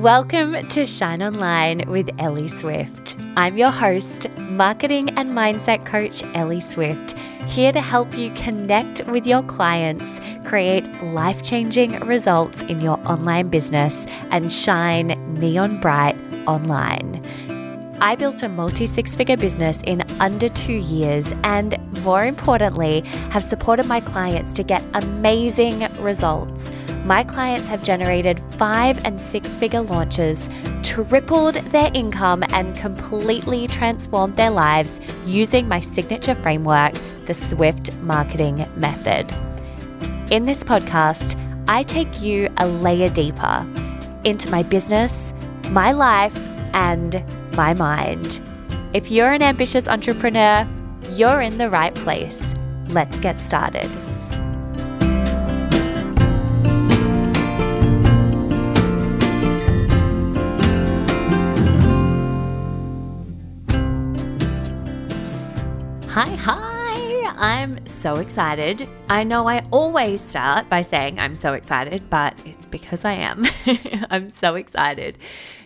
Welcome to Shine Online with Ellie Swift. I'm your host, marketing and mindset coach Ellie Swift, here to help you connect with your clients, create life changing results in your online business, and shine neon bright online. I built a multi six figure business in under two years, and more importantly, have supported my clients to get amazing results. My clients have generated five and six figure launches, tripled their income, and completely transformed their lives using my signature framework, the Swift Marketing Method. In this podcast, I take you a layer deeper into my business, my life, and my mind. If you're an ambitious entrepreneur, you're in the right place. Let's get started. Hi, hi. I'm so excited. I know I always start by saying I'm so excited, but it's because I am. I'm so excited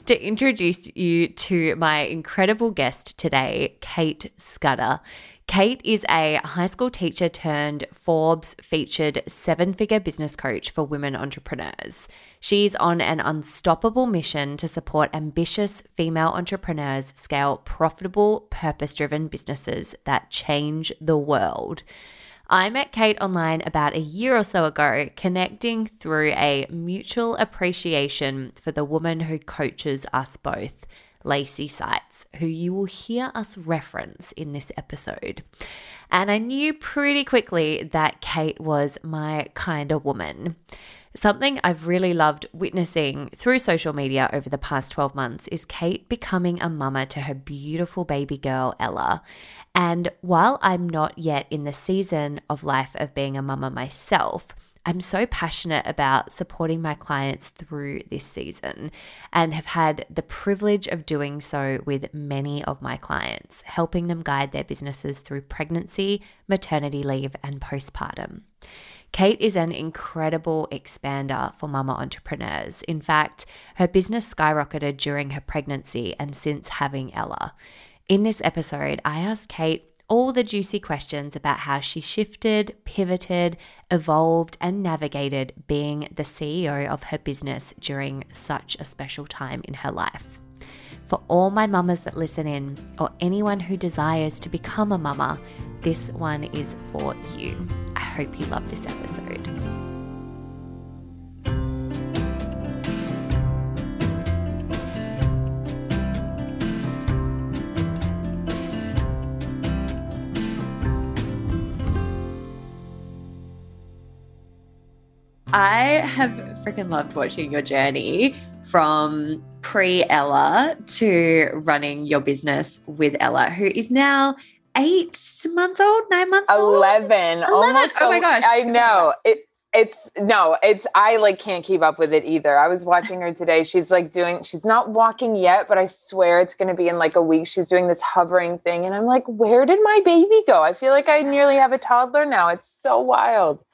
to introduce you to my incredible guest today, Kate Scudder. Kate is a high school teacher turned Forbes featured seven figure business coach for women entrepreneurs. She's on an unstoppable mission to support ambitious female entrepreneurs scale profitable, purpose driven businesses that change the world. I met Kate online about a year or so ago, connecting through a mutual appreciation for the woman who coaches us both, Lacey Sites, who you will hear us reference in this episode. And I knew pretty quickly that Kate was my kind of woman. Something I've really loved witnessing through social media over the past 12 months is Kate becoming a mama to her beautiful baby girl, Ella. And while I'm not yet in the season of life of being a mama myself, I'm so passionate about supporting my clients through this season and have had the privilege of doing so with many of my clients, helping them guide their businesses through pregnancy, maternity leave, and postpartum. Kate is an incredible expander for mama entrepreneurs. In fact, her business skyrocketed during her pregnancy and since having Ella. In this episode, I asked Kate all the juicy questions about how she shifted, pivoted, evolved, and navigated being the CEO of her business during such a special time in her life. For all my mamas that listen in, or anyone who desires to become a mama, this one is for you. I hope you love this episode. I have freaking loved watching your journey from pre Ella to running your business with Ella, who is now eight months old, nine months 11, old. 11. Almost oh my gosh. I know. It, it's no, it's I like can't keep up with it either. I was watching her today. She's like doing she's not walking yet, but I swear it's going to be in like a week. She's doing this hovering thing and I'm like, "Where did my baby go?" I feel like I nearly have a toddler now. It's so wild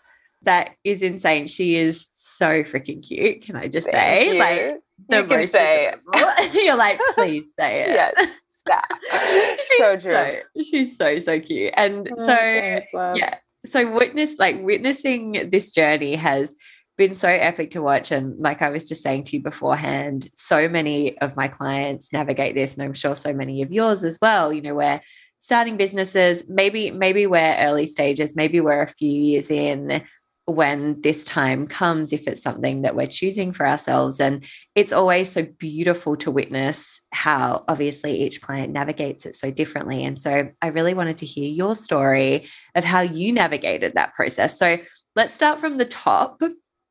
that is insane. She is so freaking cute. Can I just Thank say, you. like the you most say You're like, please say it. yes. she's so true. So, she's so so cute, and oh, so yeah. So witness like witnessing this journey has been so epic to watch. And like I was just saying to you beforehand, so many of my clients navigate this, and I'm sure so many of yours as well. You know, where starting businesses, maybe maybe we're early stages, maybe we're a few years in, when this time comes, if it's something that we're choosing for ourselves. And it's always so beautiful to witness how obviously each client navigates it so differently. And so I really wanted to hear your story of how you navigated that process. So let's start from the top.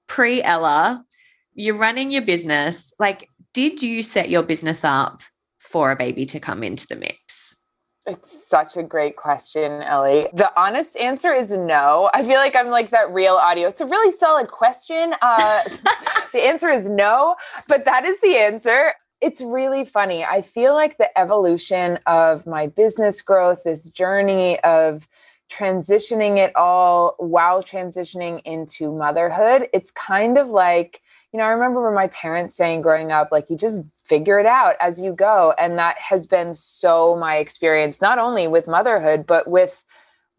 Pre Ella, you're running your business. Like, did you set your business up for a baby to come into the mix? It's such a great question, Ellie. The honest answer is no. I feel like I'm like that real audio. It's a really solid question. Uh, the answer is no, but that is the answer. It's really funny. I feel like the evolution of my business growth, this journey of transitioning it all while transitioning into motherhood, it's kind of like, you know, I remember my parents saying growing up, like, you just figure it out as you go. And that has been so my experience, not only with motherhood, but with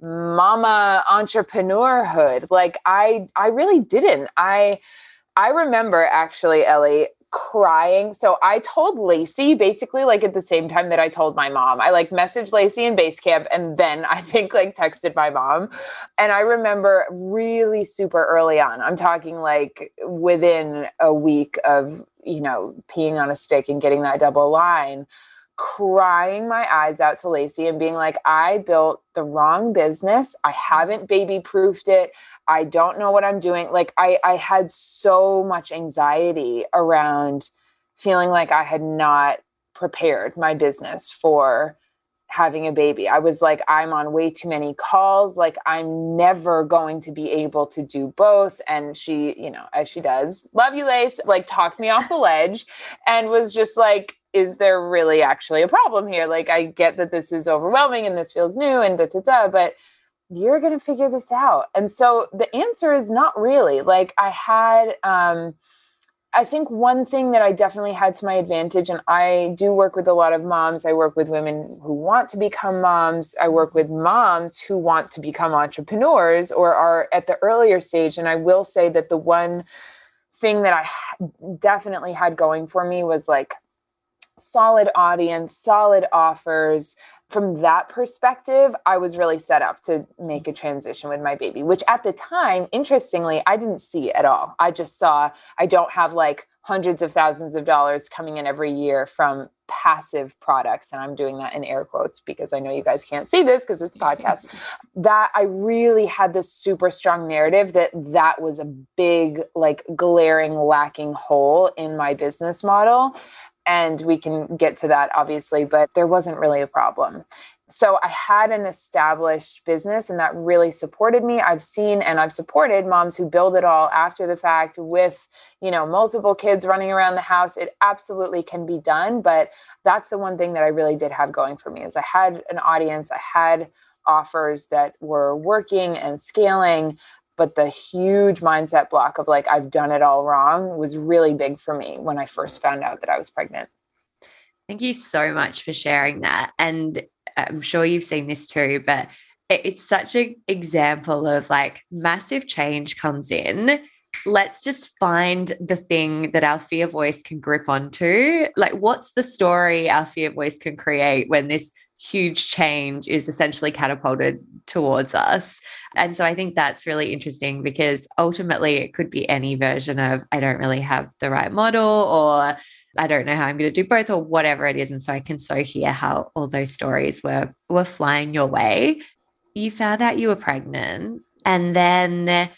mama entrepreneurhood. Like I I really didn't. I I remember actually, Ellie, crying. So I told Lacey basically like at the same time that I told my mom. I like messaged Lacey in Basecamp and then I think like texted my mom. And I remember really super early on. I'm talking like within a week of, you know, peeing on a stick and getting that double line crying my eyes out to Lacey and being like, I built the wrong business. I haven't baby proofed it. I don't know what I'm doing. Like I, I had so much anxiety around feeling like I had not prepared my business for having a baby. I was like, I'm on way too many calls. Like, I'm never going to be able to do both. And she, you know, as she does, love you, Lace, like talked me off the ledge and was just like, is there really actually a problem here? Like, I get that this is overwhelming and this feels new and da da da, but you're going to figure this out. And so the answer is not really. Like, I had, um, I think one thing that I definitely had to my advantage, and I do work with a lot of moms. I work with women who want to become moms. I work with moms who want to become entrepreneurs or are at the earlier stage. And I will say that the one thing that I definitely had going for me was like solid audience, solid offers. From that perspective, I was really set up to make a transition with my baby, which at the time, interestingly, I didn't see at all. I just saw I don't have like hundreds of thousands of dollars coming in every year from passive products and i'm doing that in air quotes because i know you guys can't see this because it's a podcast that i really had this super strong narrative that that was a big like glaring lacking hole in my business model and we can get to that obviously, but there wasn't really a problem. So I had an established business and that really supported me. I've seen and I've supported moms who build it all after the fact with, you know, multiple kids running around the house. It absolutely can be done, but that's the one thing that I really did have going for me is I had an audience, I had offers that were working and scaling but the huge mindset block of like i've done it all wrong was really big for me when i first found out that i was pregnant. Thank you so much for sharing that. And i'm sure you've seen this too but it's such an example of like massive change comes in. Let's just find the thing that our fear voice can grip onto. Like, what's the story our fear voice can create when this huge change is essentially catapulted towards us. And so I think that's really interesting because ultimately it could be any version of I don't really have the right model or I don't know how I'm going to do both or whatever it is. And so I can so hear how all those stories were were flying your way. You found out you were pregnant and then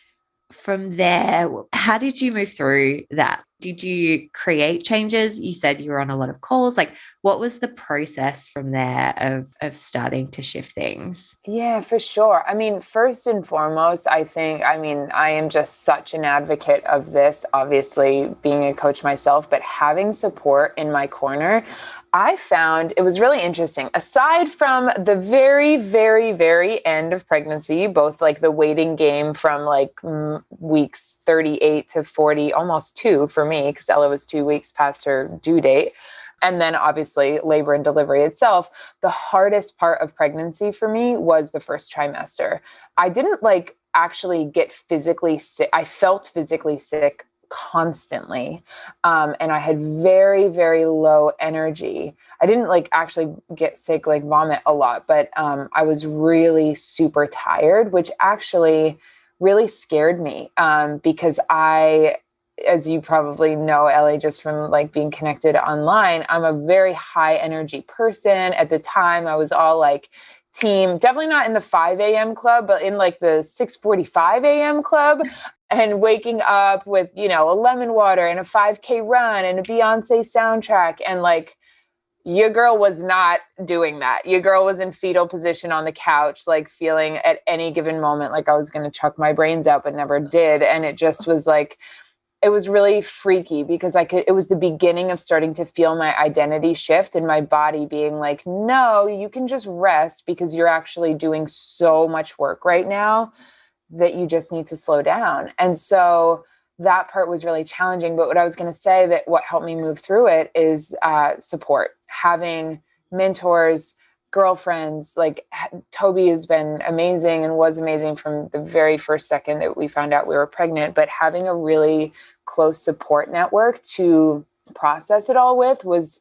from there, how did you move through that? Did you create changes? You said you were on a lot of calls. Like, what was the process from there of, of starting to shift things? Yeah, for sure. I mean, first and foremost, I think, I mean, I am just such an advocate of this, obviously, being a coach myself, but having support in my corner. I found it was really interesting. Aside from the very, very, very end of pregnancy, both like the waiting game from like weeks 38 to 40, almost two for me, because Ella was two weeks past her due date. And then obviously labor and delivery itself. The hardest part of pregnancy for me was the first trimester. I didn't like actually get physically sick. I felt physically sick constantly. Um, and i had very very low energy. I didn't like actually get sick like vomit a lot but um, i was really super tired which actually really scared me um, because i as you probably know ellie just from like being connected online i'm a very high energy person. At the time i was all like team definitely not in the 5 a.m club but in like the 6.45 a.m club and waking up with you know a lemon water and a 5k run and a beyonce soundtrack. And like your girl was not doing that. Your girl was in fetal position on the couch like feeling at any given moment like i was going to chuck my brains out but never did. And it just was like it was really freaky because I could, it was the beginning of starting to feel my identity shift and my body being like, no, you can just rest because you're actually doing so much work right now that you just need to slow down. And so that part was really challenging. But what I was going to say that what helped me move through it is uh, support, having mentors, girlfriends like toby has been amazing and was amazing from the very first second that we found out we were pregnant but having a really close support network to process it all with was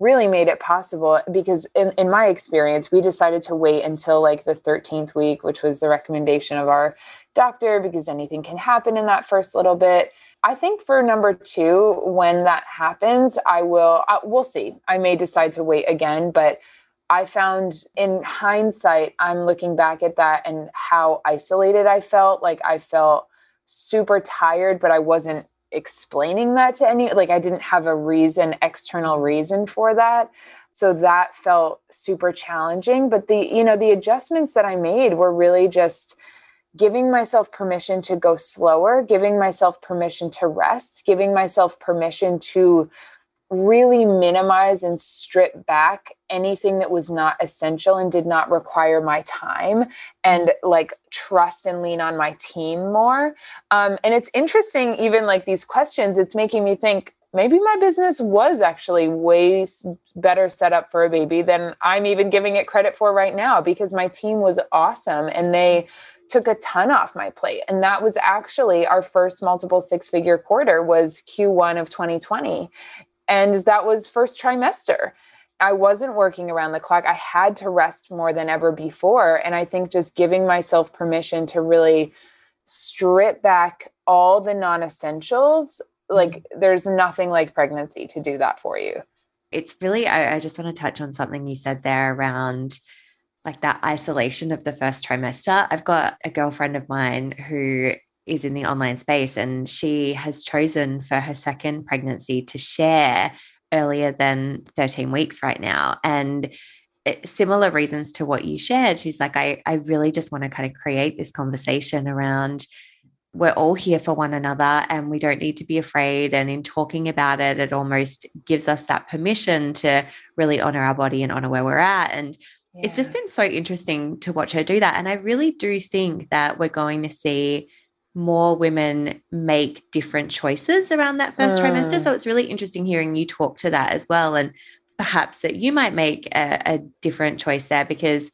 really made it possible because in, in my experience we decided to wait until like the 13th week which was the recommendation of our doctor because anything can happen in that first little bit I think for number two, when that happens, I will, uh, we'll see. I may decide to wait again, but I found in hindsight, I'm looking back at that and how isolated I felt. Like I felt super tired, but I wasn't explaining that to any, like I didn't have a reason, external reason for that. So that felt super challenging. But the, you know, the adjustments that I made were really just giving myself permission to go slower, giving myself permission to rest, giving myself permission to really minimize and strip back anything that was not essential and did not require my time and like trust and lean on my team more. Um, and it's interesting even like these questions it's making me think maybe my business was actually way better set up for a baby than i'm even giving it credit for right now because my team was awesome and they took a ton off my plate. And that was actually our first multiple six figure quarter was q1 of 2020 and that was first trimester. I wasn't working around the clock. I had to rest more than ever before. And I think just giving myself permission to really strip back all the non essentials, like mm-hmm. there's nothing like pregnancy to do that for you. It's really, I, I just want to touch on something you said there around like that isolation of the first trimester. I've got a girlfriend of mine who is in the online space and she has chosen for her second pregnancy to share earlier than 13 weeks right now and similar reasons to what you shared she's like I, I really just want to kind of create this conversation around we're all here for one another and we don't need to be afraid and in talking about it it almost gives us that permission to really honor our body and honor where we're at and yeah. it's just been so interesting to watch her do that and i really do think that we're going to see more women make different choices around that first mm. trimester. So it's really interesting hearing you talk to that as well. And perhaps that you might make a, a different choice there because,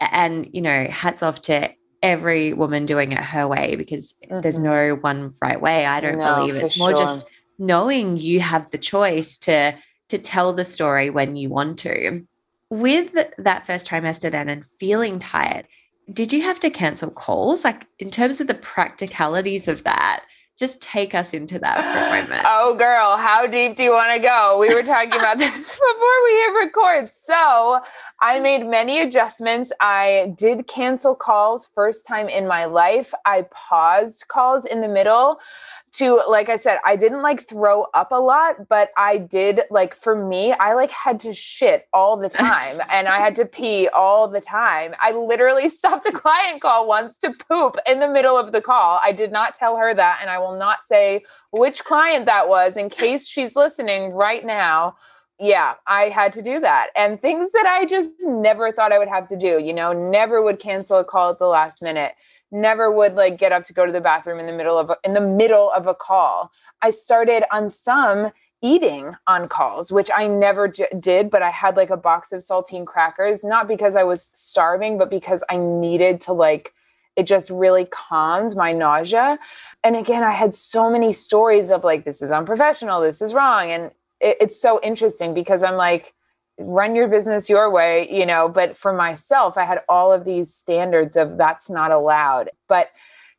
and, you know, hats off to every woman doing it her way because mm-hmm. there's no one right way. I don't no, believe it's more sure. just knowing you have the choice to to tell the story when you want to. With that first trimester then and feeling tired, did you have to cancel calls? Like in terms of the practicalities of that, just take us into that for a moment. Oh, girl, how deep do you want to go? We were talking about this before we hit record. So I made many adjustments. I did cancel calls first time in my life. I paused calls in the middle to like I said, I didn't like throw up a lot, but I did like for me, I like had to shit all the time and I had to pee all the time. I literally stopped a client call once to poop in the middle of the call. I did not tell her that and I will not say which client that was in case she's listening right now. Yeah, I had to do that. And things that I just never thought I would have to do, you know, never would cancel a call at the last minute never would like get up to go to the bathroom in the middle of a, in the middle of a call. I started on some eating on calls, which I never j- did, but I had like a box of saltine crackers, not because I was starving, but because I needed to like it just really calmed my nausea. And again, I had so many stories of like, this is unprofessional, this is wrong. And it, it's so interesting because I'm like, run your business your way, you know. But for myself, I had all of these standards of that's not allowed. But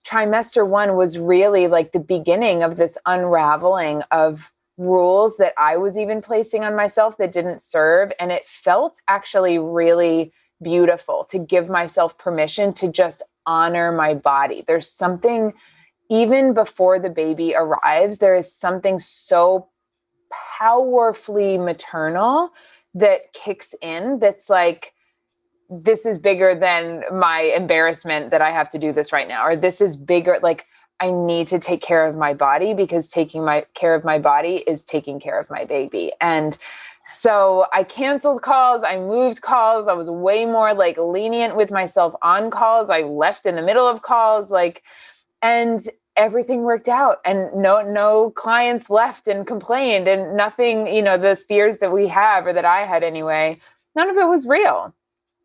trimester one was really like the beginning of this unraveling of rules that I was even placing on myself that didn't serve. And it felt actually really beautiful to give myself permission to just honor my body. There's something, even before the baby arrives, there is something so powerfully maternal that kicks in that's like this is bigger than my embarrassment that I have to do this right now or this is bigger like I need to take care of my body because taking my care of my body is taking care of my baby. And so I canceled calls, I moved calls, I was way more like lenient with myself on calls. I left in the middle of calls like and everything worked out and no no clients left and complained and nothing, you know, the fears that we have or that I had anyway, none of it was real.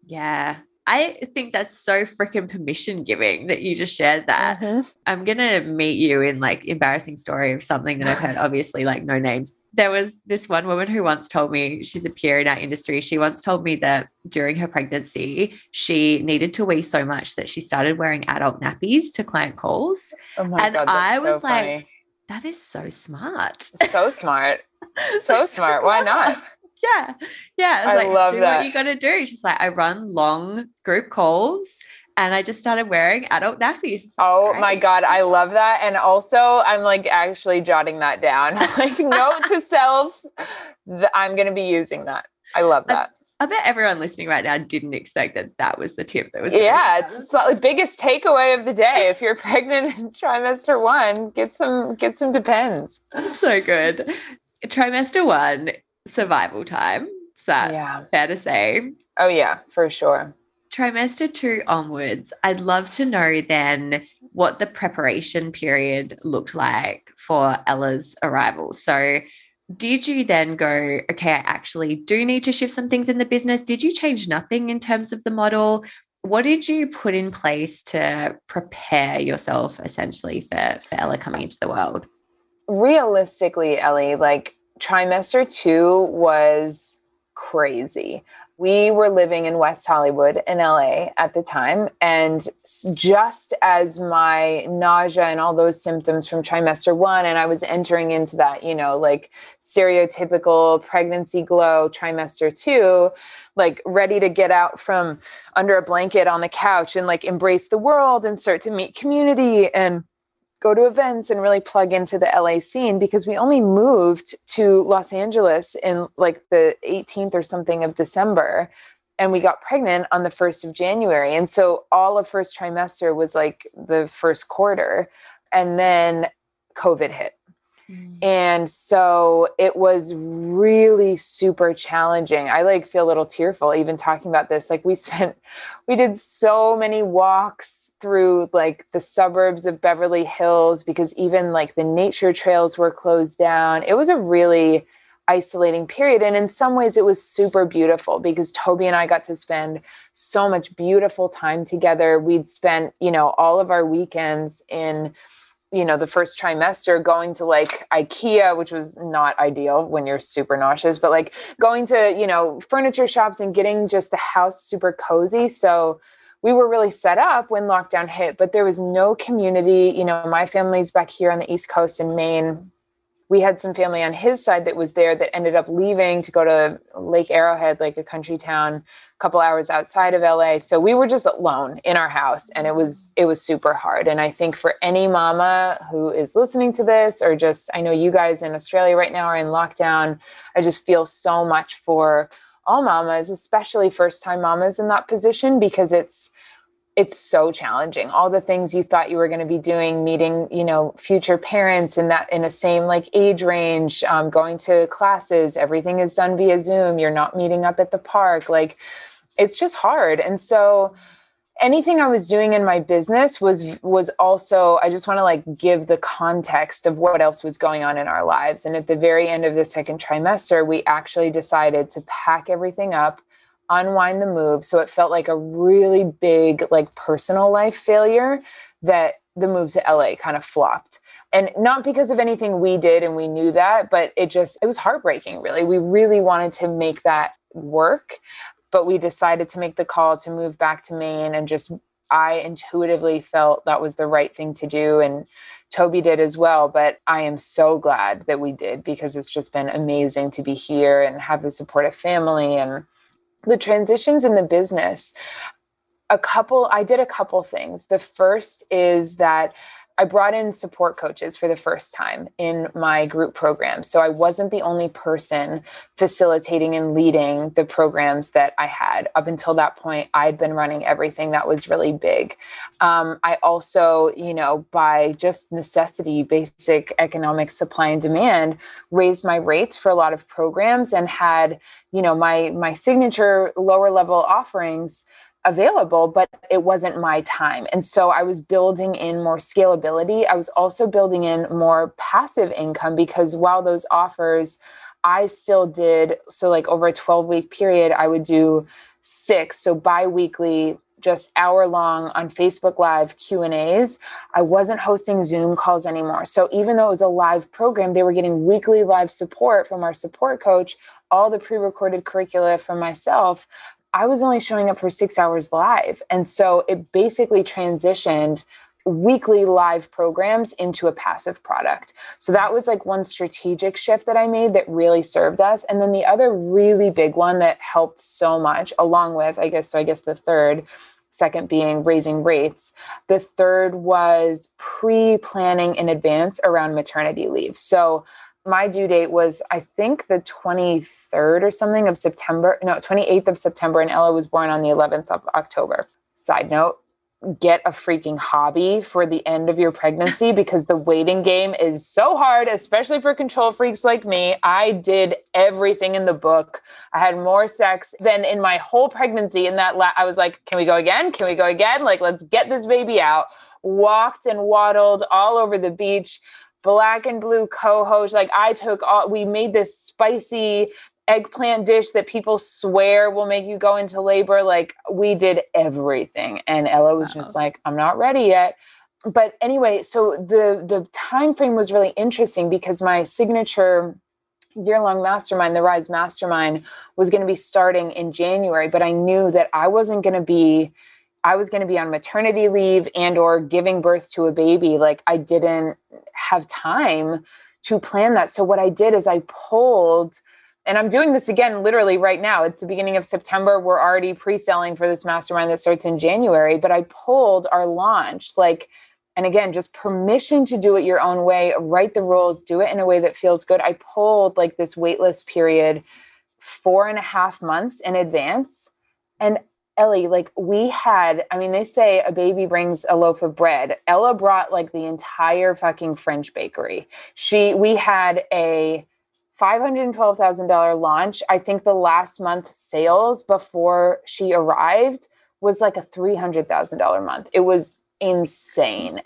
Yeah. I think that's so freaking permission giving that you just shared that. Mm-hmm. I'm going to meet you in like embarrassing story of something that I've heard, obviously, like no names. There was this one woman who once told me, she's a peer in our industry. She once told me that during her pregnancy, she needed to wee so much that she started wearing adult nappies to client calls. Oh my and God, I was so like, funny. that is so smart. So smart. so smart. Why not? yeah. Yeah. I, I like, love do that. what you gotta do. She's like, I run long group calls and I just started wearing adult nappies. Oh my God. I love that. And also I'm like actually jotting that down. like note to self, I'm gonna be using that. I love that. I, I bet everyone listening right now didn't expect that that was the tip that was. Yeah, it's the biggest takeaway of the day. If you're pregnant in trimester one, get some get some depends. So good. Trimester one survival time. Is that yeah. fair to say? Oh, yeah, for sure. Trimester two onwards, I'd love to know then what the preparation period looked like for Ella's arrival. So, did you then go, okay, I actually do need to shift some things in the business? Did you change nothing in terms of the model? What did you put in place to prepare yourself essentially for, for Ella coming into the world? Realistically, Ellie, like trimester two was crazy. We were living in West Hollywood in LA at the time. And just as my nausea and all those symptoms from trimester one, and I was entering into that, you know, like stereotypical pregnancy glow, trimester two, like ready to get out from under a blanket on the couch and like embrace the world and start to meet community and go to events and really plug into the LA scene because we only moved to Los Angeles in like the 18th or something of December and we got pregnant on the 1st of January. And so all of first trimester was like the first quarter and then COVID hit. Mm. And so it was really super challenging. I like feel a little tearful even talking about this. Like we spent we did so many walks through like the suburbs of Beverly Hills because even like the nature trails were closed down. It was a really isolating period and in some ways it was super beautiful because Toby and I got to spend so much beautiful time together. We'd spent, you know, all of our weekends in you know the first trimester going to like ikea which was not ideal when you're super nauseous but like going to you know furniture shops and getting just the house super cozy. So we were really set up when lockdown hit but there was no community. You know my family's back here on the east coast in maine we had some family on his side that was there that ended up leaving to go to Lake Arrowhead, like a country town, a couple hours outside of LA. So we were just alone in our house and it was it was super hard. And I think for any mama who is listening to this or just I know you guys in Australia right now are in lockdown, I just feel so much for all mamas, especially first time mamas in that position because it's it's so challenging. All the things you thought you were going to be doing meeting you know future parents in that in a same like age range um, going to classes everything is done via zoom you're not meeting up at the park like it's just hard. And so anything i was doing in my business was was also i just want to like give the context of what else was going on in our lives. And at the very end of the second trimester we actually decided to pack everything up unwind the move. So it felt like a really big, like personal life failure that the move to LA kind of flopped. And not because of anything we did and we knew that, but it just, it was heartbreaking, really. We really wanted to make that work, but we decided to make the call to move back to Maine and just, I intuitively felt that was the right thing to do. And Toby did as well. But I am so glad that we did because it's just been amazing to be here and have the supportive family and the transitions in the business a couple i did a couple things. The first is that I brought in support coaches for the first time in my group program. So I wasn't the only person facilitating and leading the programs that I had. Up until that point, I'd been running everything that was really big. Um, I also, you know, by just necessity, basic economic supply and demand, raised my rates for a lot of programs and had, you know, my my signature lower level offerings available, but it wasn't my time. And so I was building in more scalability. I was also building in more passive income because while those offers, I still did, so like over a 12 week period, I would do six, so bi weekly just hour long on facebook live q and a's i wasn't hosting zoom calls anymore so even though it was a live program they were getting weekly live support from our support coach all the pre-recorded curricula from myself I was only showing up for six hours live. And so it basically transitioned weekly live programs into a passive product. So that was like one strategic shift that I made that really served us. And then the other really big one that helped so much, along with, I guess, so I guess the third, second being raising rates. The third was pre planning in advance around maternity leave. So my due date was i think the 23rd or something of september no 28th of september and ella was born on the 11th of october. Side note get a freaking hobby for the end of your pregnancy because the waiting game is so hard especially for control freaks like me. I did everything in the book. I had more sex than in my whole pregnancy in that la- i was like can we go again? Can we go again? Like let's get this baby out. Walked and waddled all over the beach black and blue cohosh. Like I took all, we made this spicy eggplant dish that people swear will make you go into labor. Like we did everything. And Ella was wow. just like, I'm not ready yet. But anyway, so the the time frame was really interesting because my signature year long mastermind, the Rise Mastermind, was going to be starting in January, but I knew that I wasn't going to be I was going to be on maternity leave and or giving birth to a baby like I didn't have time to plan that. So what I did is I pulled and I'm doing this again literally right now. It's the beginning of September. We're already pre-selling for this mastermind that starts in January, but I pulled our launch like and again just permission to do it your own way write the rules do it in a way that feels good i pulled like this waitlist period four and a half months in advance and Ellie, like we had, I mean, they say a baby brings a loaf of bread. Ella brought like the entire fucking French bakery. She, we had a $512,000 launch. I think the last month sales before she arrived was like a $300,000 month. It was insane.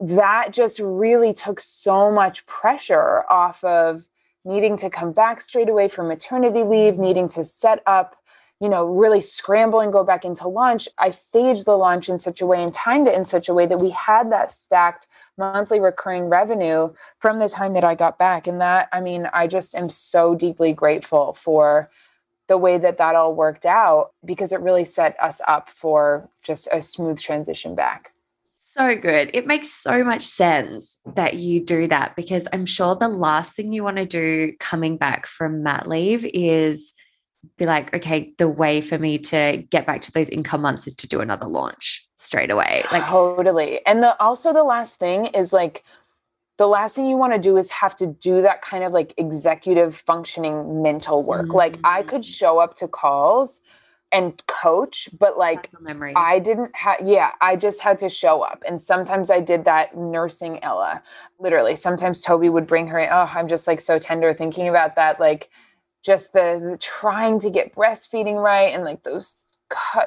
That just really took so much pressure off of needing to come back straight away from maternity leave, needing to set up you know, really scramble and go back into launch, I staged the launch in such a way and timed it in such a way that we had that stacked monthly recurring revenue from the time that I got back. And that, I mean, I just am so deeply grateful for the way that that all worked out because it really set us up for just a smooth transition back. So good. It makes so much sense that you do that because I'm sure the last thing you want to do coming back from mat leave is be like, okay, the way for me to get back to those income months is to do another launch straight away. Like totally. And the also the last thing is like the last thing you want to do is have to do that kind of like executive functioning mental work. Mm-hmm. Like I could mm. show up to calls and coach, but like I didn't have yeah, I just had to show up. And sometimes I did that nursing Ella. Literally. Sometimes Toby would bring her in. Oh, I'm just like so tender thinking about that. Like just the, the trying to get breastfeeding right and like those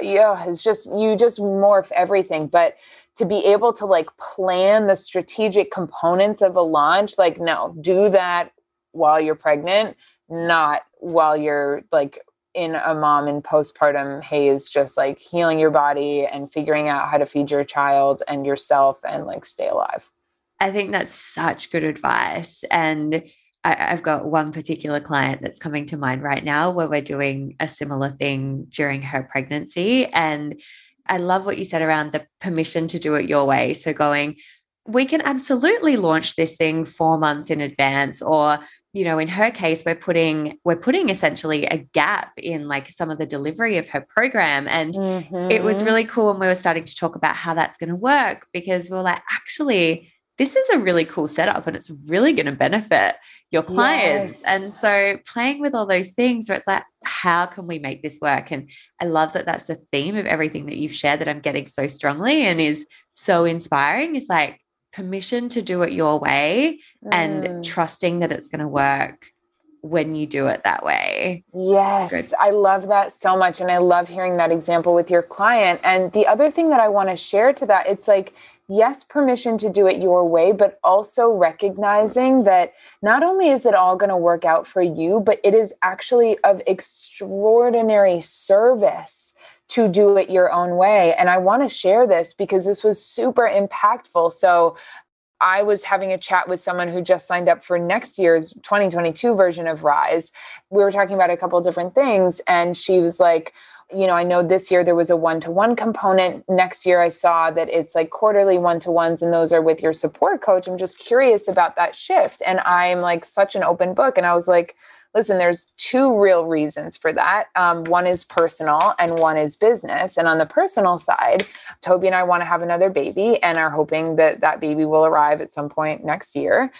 yeah it's just you just morph everything. But to be able to like plan the strategic components of a launch like no do that while you're pregnant not while you're like in a mom in postpartum haze just like healing your body and figuring out how to feed your child and yourself and like stay alive. I think that's such good advice. And I, have got one particular client that's coming to mind right now where we're doing a similar thing during her pregnancy. And I love what you said around the permission to do it your way. So going, we can absolutely launch this thing four months in advance or you know in her case we're putting we're putting essentially a gap in like some of the delivery of her program and mm-hmm. it was mm-hmm. really cool when we were starting to talk about how that's going to work because we are like actually this is a really cool setup and it's really going to benefit your clients. Yes. And so playing with all those things where it's like, how can we make this work? And I love that that's the theme of everything that you've shared that I'm getting so strongly and is so inspiring is like permission to do it your way mm. and trusting that it's going to work when you do it that way. Yes, Good. I love that so much. And I love hearing that example with your client. And the other thing that I want to share to that, it's like, yes, permission to do it your way, but also recognizing that not only is it all going to work out for you, but it is actually of extraordinary service to do it your own way. And I want to share this because this was super impactful. So I was having a chat with someone who just signed up for next year's 2022 version of Rise. We were talking about a couple different things, and she was like, you know, I know this year there was a one to one component. Next year, I saw that it's like quarterly one to ones, and those are with your support coach. I'm just curious about that shift. And I'm like such an open book. And I was like, listen, there's two real reasons for that. Um, one is personal and one is business. And on the personal side, Toby and I want to have another baby and are hoping that that baby will arrive at some point next year.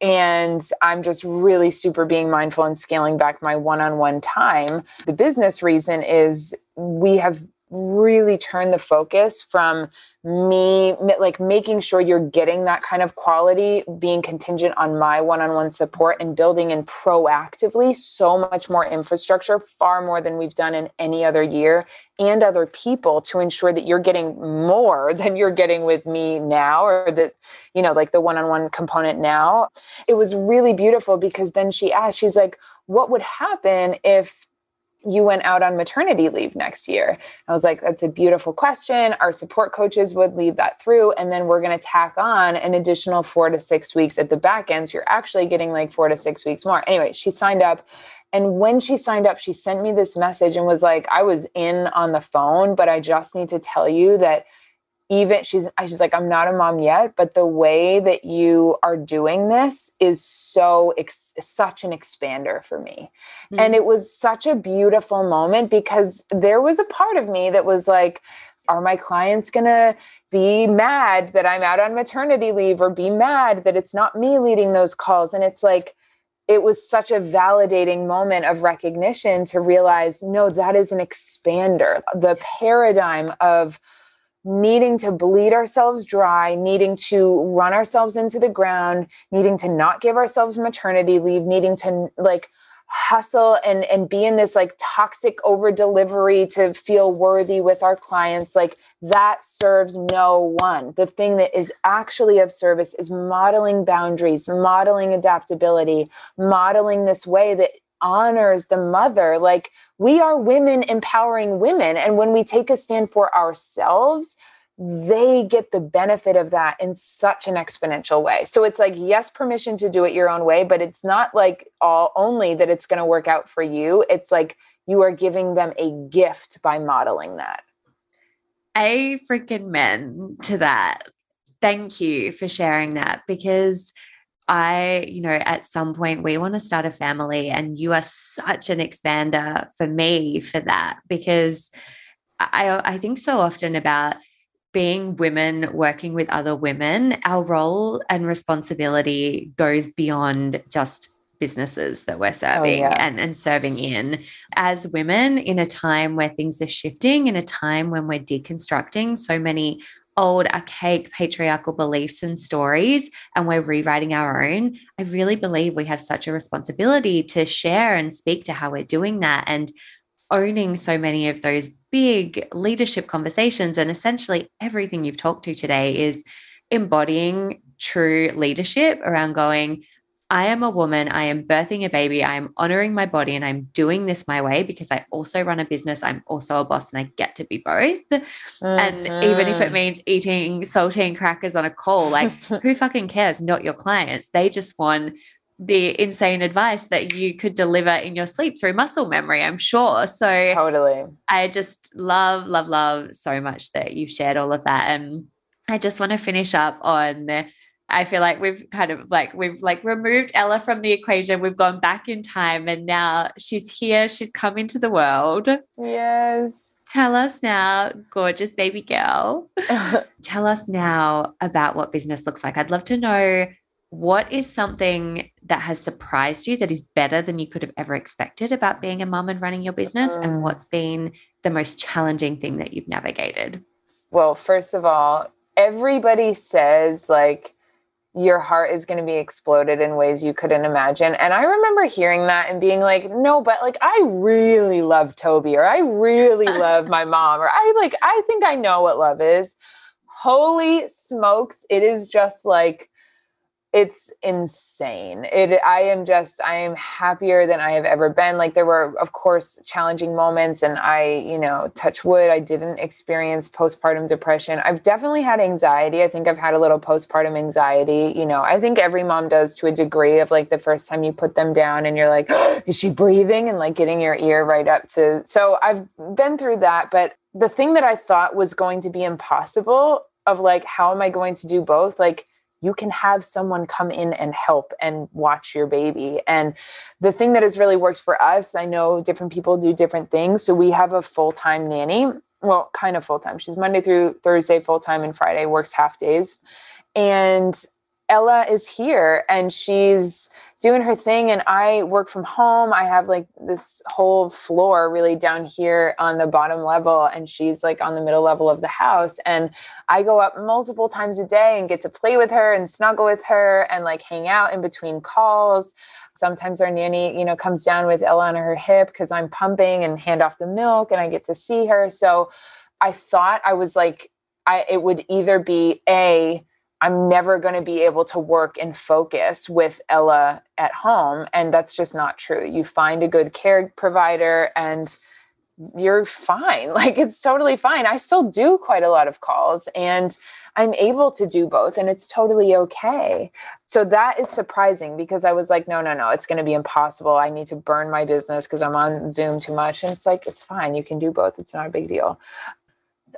And I'm just really super being mindful and scaling back my one on one time. The business reason is we have really turn the focus from me like making sure you're getting that kind of quality being contingent on my one-on-one support and building in proactively so much more infrastructure far more than we've done in any other year and other people to ensure that you're getting more than you're getting with me now or that you know like the one-on-one component now. It was really beautiful because then she asked she's like what would happen if you went out on maternity leave next year? I was like, that's a beautiful question. Our support coaches would lead that through. And then we're going to tack on an additional four to six weeks at the back end. So you're actually getting like four to six weeks more. Anyway, she signed up. And when she signed up, she sent me this message and was like, I was in on the phone, but I just need to tell you that even she's she's like i'm not a mom yet but the way that you are doing this is so ex- such an expander for me. Mm-hmm. and it was such a beautiful moment because there was a part of me that was like are my clients going to be mad that i'm out on maternity leave or be mad that it's not me leading those calls? And it's like it was such a validating moment of recognition to realize no that is an expander. The paradigm of needing to bleed ourselves dry, needing to run ourselves into the ground, needing to not give ourselves maternity leave, needing to like hustle and and be in this like toxic over delivery to feel worthy with our clients like that serves no one. The thing that is actually of service is modeling boundaries modeling adaptability modeling this way that honors the mother. Like we are women empowering women. And when we take a stand for ourselves, they get the benefit of that in such an exponential way. So it's like, yes, permission to do it your own way, but it's not like all only that it's going to work out for you. It's like you are giving them a gift by modeling that. A freaking men to that. Thank you for sharing that because I, you know, at some point we want to start a family, and you are such an expander for me for that because I, I think so often about being women working with other women, our role and responsibility goes beyond just businesses that we're oh, serving oh, yeah. and, and serving in as women in a time where things are shifting, in a time when we're deconstructing so many old, archaic patriarchal beliefs and stories, and we're rewriting our own, I really believe we have such a responsibility to share and speak to how we're doing that and owning so many of those big leadership conversations. And essentially, everything you've talked to today is embodying true leadership around going, I am a woman, I am birthing a baby, I am honoring my body, and I'm doing this my way because I also run a business. I'm also a boss and I get to be both. Mm-hmm. And even if it mm-hmm. means eating saltine crackers on a call, like who fucking cares? Not your clients. They just want the insane advice that you could deliver in your sleep through muscle memory, I'm sure. So totally. I just love, love, love so much that you've shared all of that. And I just want to finish up on I feel like we've kind of like we've like removed Ella from the equation. We've gone back in time and now she's here. She's come into the world. Yes. tell us now, gorgeous baby girl. tell us now about what business looks like. I'd love to know what is something that has surprised you that is better than you could have ever expected about being a mum and running your business? And mm. what's been the most challenging thing that you've navigated? Well, first of all, everybody says like your heart is going to be exploded in ways you couldn't imagine. And I remember hearing that and being like, no, but like I really love Toby or I really love my mom or I like, I think I know what love is. Holy smokes. It is just like, it's insane. It I am just I am happier than I have ever been. Like there were of course challenging moments and I, you know, touch wood, I didn't experience postpartum depression. I've definitely had anxiety. I think I've had a little postpartum anxiety, you know. I think every mom does to a degree of like the first time you put them down and you're like, is she breathing and like getting your ear right up to So I've been through that, but the thing that I thought was going to be impossible of like how am I going to do both? Like you can have someone come in and help and watch your baby. And the thing that has really worked for us, I know different people do different things. So we have a full time nanny. Well, kind of full time. She's Monday through Thursday full time and Friday works half days. And Ella is here and she's doing her thing and I work from home. I have like this whole floor really down here on the bottom level and she's like on the middle level of the house and I go up multiple times a day and get to play with her and snuggle with her and like hang out in between calls. Sometimes our nanny, you know, comes down with Ella on her hip because I'm pumping and hand off the milk and I get to see her. So I thought I was like I it would either be a I'm never going to be able to work and focus with Ella at home. And that's just not true. You find a good care provider and you're fine. Like it's totally fine. I still do quite a lot of calls and I'm able to do both and it's totally okay. So that is surprising because I was like, no, no, no, it's going to be impossible. I need to burn my business because I'm on Zoom too much. And it's like, it's fine. You can do both. It's not a big deal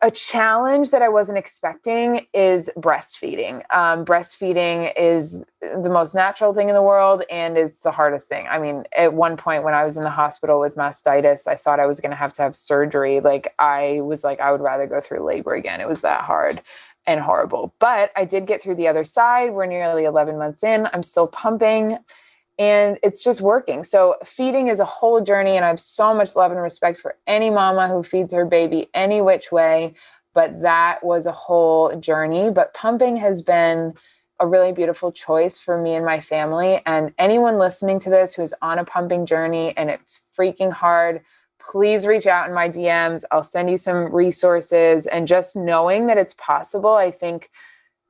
a challenge that I wasn't expecting is breastfeeding. Um, breastfeeding is the most natural thing in the world, and it's the hardest thing. I mean, at one point when I was in the hospital with mastitis, I thought I was going to have to have surgery. Like, I was like, I would rather go through labor again. It was that hard and horrible. But I did get through the other side. We're nearly 11 months in. I'm still pumping and it's just working. So feeding is a whole journey and I have so much love and respect for any mama who feeds her baby any which way, but that was a whole journey, but pumping has been a really beautiful choice for me and my family and anyone listening to this who's on a pumping journey and it's freaking hard, please reach out in my DMs. I'll send you some resources and just knowing that it's possible, I think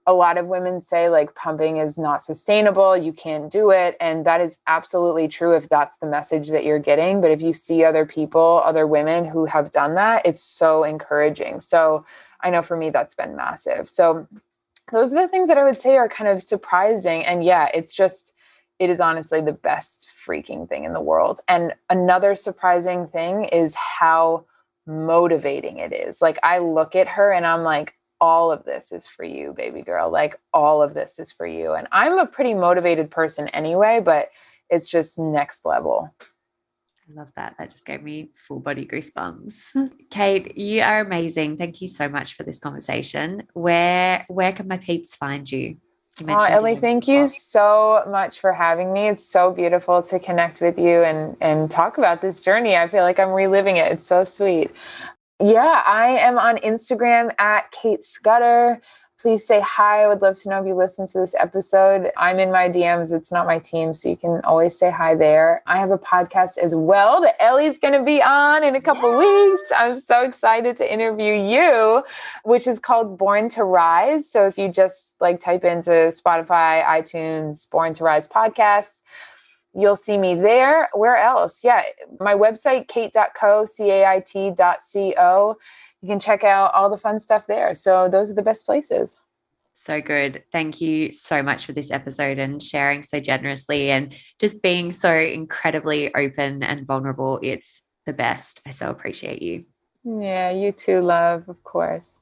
a lot of women say like pumping is not sustainable, you can't do it. And that is absolutely true if that's the message that you're getting. But if you see other people, other women who have done that, it's so encouraging. So I know for me, that's been massive. So those are the things that I would say are kind of surprising. And yeah, it's just, it is honestly the best freaking thing in the world. And another surprising thing is how motivating it is. Like I look at her and I'm like, all of this is for you, baby girl. Like all of this is for you. And I'm a pretty motivated person anyway, but it's just next level. I love that. That just gave me full body goosebumps. Cait, you are amazing. Thank you so much for this conversation. Where where can my peeps find you? you oh, Ellie, thank you so much for having me. It's so beautiful to connect with you and and talk about this journey. I feel like I'm reliving it. It's so sweet. Yeah, I am on Instagram at Cait Scudder. Please say hi. I would love to know if you listen to this episode. I'm in my DMs. It's not my team, so you can always say hi there. I have a podcast as well that Ellie's going to be on in a couple yeah. weeks. I'm so excited to interview you, which is called Born to Rise. So if you just like type into Spotify, iTunes, Born to Rise podcast, You'll see me there. Where else? Yeah, my website, cait.co, C A I T.co. You can check out all the fun stuff there. So those are the best places. So good. Thank you so much for this episode and sharing so generously and just being so incredibly open and vulnerable. It's the best. I so appreciate you. Yeah, you too, love, of course.